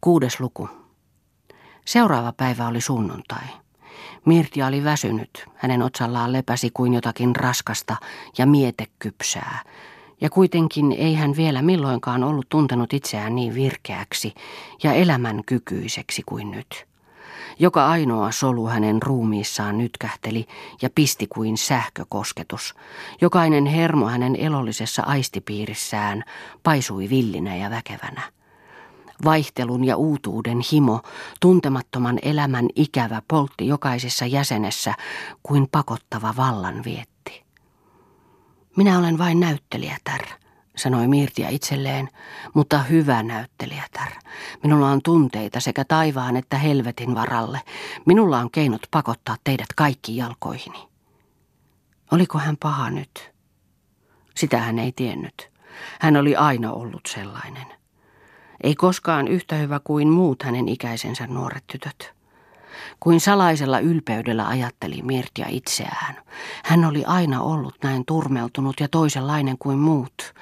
Kuudes luku. Seuraava päivä oli sunnuntai. Mirtia oli väsynyt. Hänen otsallaan lepäsi kuin jotakin raskasta ja mietekypsää. Ja kuitenkin ei hän vielä milloinkaan ollut tuntenut itseään niin virkeäksi ja elämän kykyiseksi kuin nyt. Joka ainoa solu hänen ruumiissaan nytkähteli ja pisti kuin sähkökosketus. Jokainen hermo hänen elollisessa aistipiirissään paisui villinä ja väkevänä. Vaihtelun ja uutuuden himo, tuntemattoman elämän ikävä poltti jokaisessa jäsenessä kuin pakottava vallan vietti. Minä olen vain näyttelijätär, sanoi Mirtia itselleen, mutta hyvä näyttelijätär. Minulla on tunteita sekä taivaan että helvetin varalle. Minulla on keinot pakottaa teidät kaikki jalkoihini. Oliko hän paha nyt? Sitä hän ei tiennyt. Hän oli aina ollut sellainen. Ei koskaan yhtä hyvä kuin muut hänen ikäisensä nuoret tytöt. Kuin salaisella ylpeydellä ajatteli Mirtia itseään. Hän oli aina ollut näin turmeltunut ja toisenlainen kuin muut.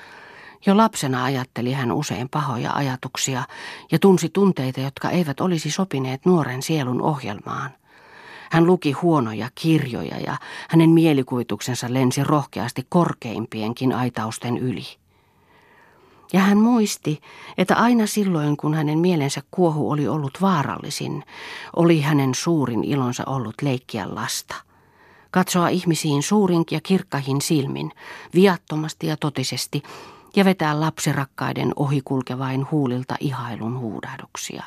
Jo lapsena ajatteli hän usein pahoja ajatuksia ja tunsi tunteita, jotka eivät olisi sopineet nuoren sielun ohjelmaan. Hän luki huonoja kirjoja ja hänen mielikuvituksensa lensi rohkeasti korkeimpienkin aitausten yli. Ja hän muisti, että aina silloin, kun hänen mielensä kuohu oli ollut vaarallisin, oli hänen suurin ilonsa ollut leikkiä lasta. Katsoa ihmisiin suurin ja kirkkahin silmin, viattomasti ja totisesti, ja vetää lapsirakkaiden ohikulkevain huulilta ihailun huudahduksia.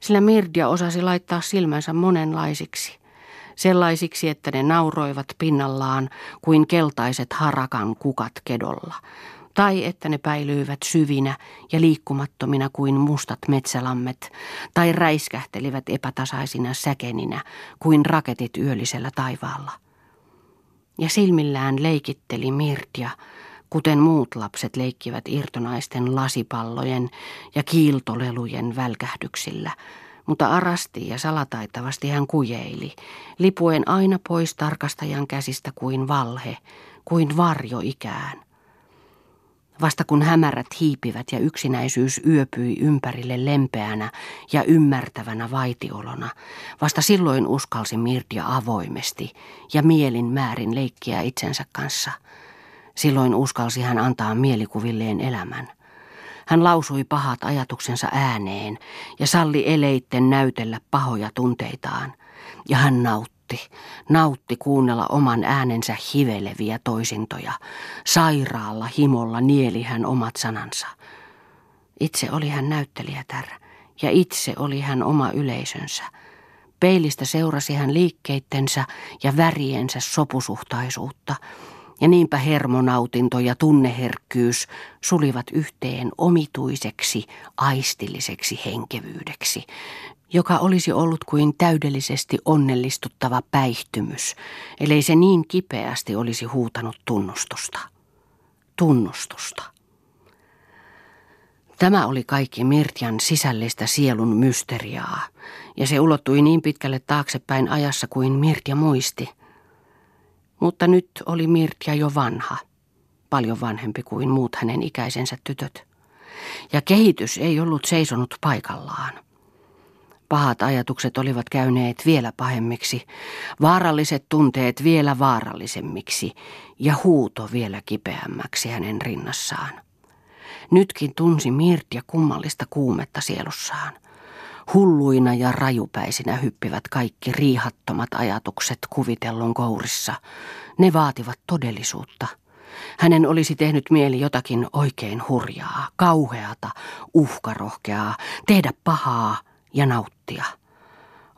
Sillä Mirdia osasi laittaa silmänsä monenlaisiksi, sellaisiksi, että ne nauroivat pinnallaan kuin keltaiset harakan kukat kedolla, tai että ne päilyivät syvinä ja liikkumattomina kuin mustat metsälammet, tai räiskähtelivät epätasaisina säkeninä kuin raketit yöllisellä taivaalla. Ja silmillään leikitteli Mirtia, kuten muut lapset leikkivät irtonaisten lasipallojen ja kiiltolelujen välkähdyksillä, mutta arasti ja salataitavasti hän kujeili, lipuen aina pois tarkastajan käsistä kuin valhe, kuin varjo ikään. Vasta kun hämärät hiipivät ja yksinäisyys yöpyi ympärille lempeänä ja ymmärtävänä vaitiolona, vasta silloin uskalsi Mirdia avoimesti ja mielin määrin leikkiä itsensä kanssa – Silloin uskalsi hän antaa mielikuvilleen elämän. Hän lausui pahat ajatuksensa ääneen ja salli eleitten näytellä pahoja tunteitaan. Ja hän nautti, nautti kuunnella oman äänensä hiveleviä toisintoja. Sairaalla himolla nieli hän omat sanansa. Itse oli hän näyttelijätär ja itse oli hän oma yleisönsä. Peilistä seurasi hän liikkeittensä ja väriensä sopusuhtaisuutta – ja niinpä hermonautinto ja tunneherkkyys sulivat yhteen omituiseksi, aistilliseksi henkevyydeksi, joka olisi ollut kuin täydellisesti onnellistuttava päihtymys, ellei se niin kipeästi olisi huutanut tunnustusta. Tunnustusta. Tämä oli kaikki Mirtian sisällistä sielun mysteriaa, ja se ulottui niin pitkälle taaksepäin ajassa kuin Mirtia muisti – mutta nyt oli Mirtia jo vanha, paljon vanhempi kuin muut hänen ikäisensä tytöt. Ja kehitys ei ollut seisonut paikallaan. Pahat ajatukset olivat käyneet vielä pahemmiksi, vaaralliset tunteet vielä vaarallisemmiksi ja huuto vielä kipeämmäksi hänen rinnassaan. Nytkin tunsi Mirtia kummallista kuumetta sielussaan. Hulluina ja rajupäisinä hyppivät kaikki riihattomat ajatukset kuvitellun kourissa. Ne vaativat todellisuutta. Hänen olisi tehnyt mieli jotakin oikein hurjaa, kauheata, uhkarohkeaa, tehdä pahaa ja nauttia.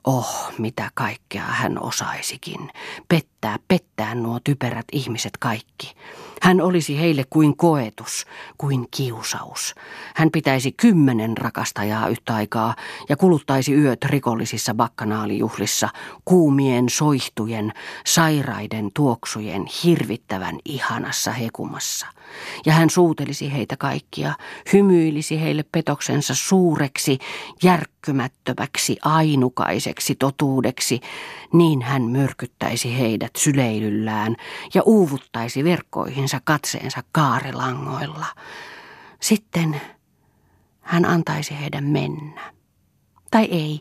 Oh, mitä kaikkea hän osaisikin. Pettää, pettää nuo typerät ihmiset kaikki. Hän olisi heille kuin koetus, kuin kiusaus. Hän pitäisi kymmenen rakastajaa yhtä aikaa ja kuluttaisi yöt rikollisissa bakkanaalijuhlissa, kuumien soihtujen, sairaiden tuoksujen hirvittävän ihanassa hekumassa. Ja hän suutelisi heitä kaikkia, hymyilisi heille petoksensa suureksi, järkkymättömäksi, ainukaiseksi totuudeksi, niin hän myrkyttäisi heidät syleilyllään ja uuvuttaisi verkkoihinsa katseensa kaarilangoilla. Sitten hän antaisi heidän mennä. Tai ei,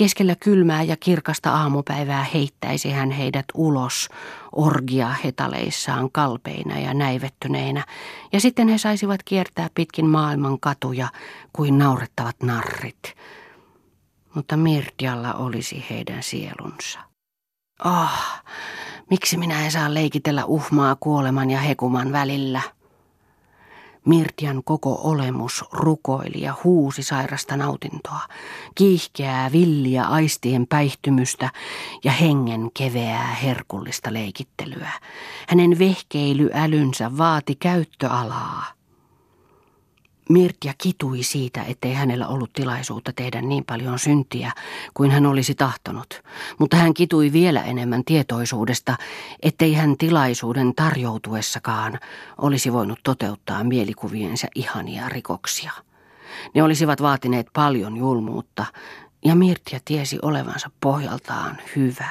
Keskellä kylmää ja kirkasta aamupäivää heittäisi hän heidät ulos orgia hetaleissaan kalpeina ja näivettyneinä, ja sitten he saisivat kiertää pitkin maailman katuja kuin naurettavat narrit. Mutta Mirtialla olisi heidän sielunsa. Oh, miksi minä en saa leikitellä uhmaa kuoleman ja hekuman välillä? Mirtian koko olemus rukoili ja huusi sairasta nautintoa, kiihkeää villiä aistien päihtymystä ja hengen keveää herkullista leikittelyä. Hänen vehkeilyalynsä vaati käyttöalaa. Mirtia kitui siitä, ettei hänellä ollut tilaisuutta tehdä niin paljon syntiä kuin hän olisi tahtonut, mutta hän kitui vielä enemmän tietoisuudesta, ettei hän tilaisuuden tarjoutuessakaan olisi voinut toteuttaa mielikuviensa ihania rikoksia. Ne olisivat vaatineet paljon julmuutta, ja Mirtia tiesi olevansa pohjaltaan hyvä.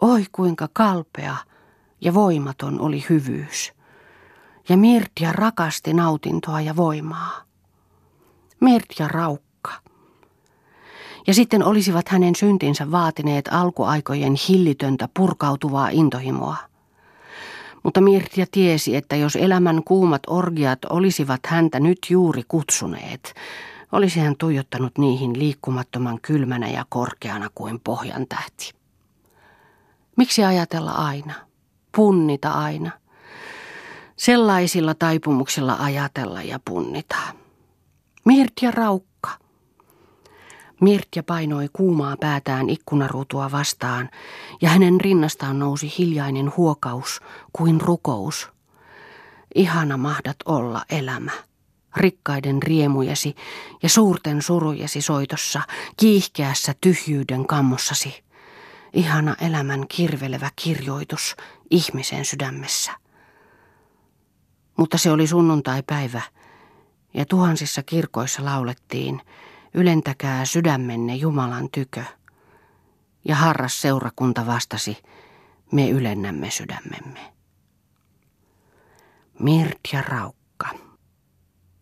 Oi kuinka kalpea ja voimaton oli hyvyys – ja Mirtia rakasti nautintoa ja voimaa. Mirtia raukka. Ja sitten olisivat hänen syntinsä vaatineet alkuaikojen hillitöntä purkautuvaa intohimoa. Mutta Mirtia tiesi, että jos elämän kuumat orgiat olisivat häntä nyt juuri kutsuneet, olisi hän tuijottanut niihin liikkumattoman kylmänä ja korkeana kuin pohjan tähti. Miksi ajatella aina? Punnita aina? Sellaisilla taipumuksilla ajatella ja punnita. Mirtja raukka. Mirtja painoi kuumaa päätään ikkunaruutua vastaan ja hänen rinnastaan nousi hiljainen huokaus kuin rukous. Ihana mahdat olla elämä rikkaiden riemujesi ja suurten surujesi soitossa, kiihkeässä tyhjyyden kammossasi. Ihana elämän kirvelevä kirjoitus ihmisen sydämessä. Mutta se oli sunnuntai-päivä, ja tuhansissa kirkoissa laulettiin, ylentäkää sydämenne Jumalan tykö. Ja harras seurakunta vastasi, me ylennämme sydämemme. Mirt ja Raukka.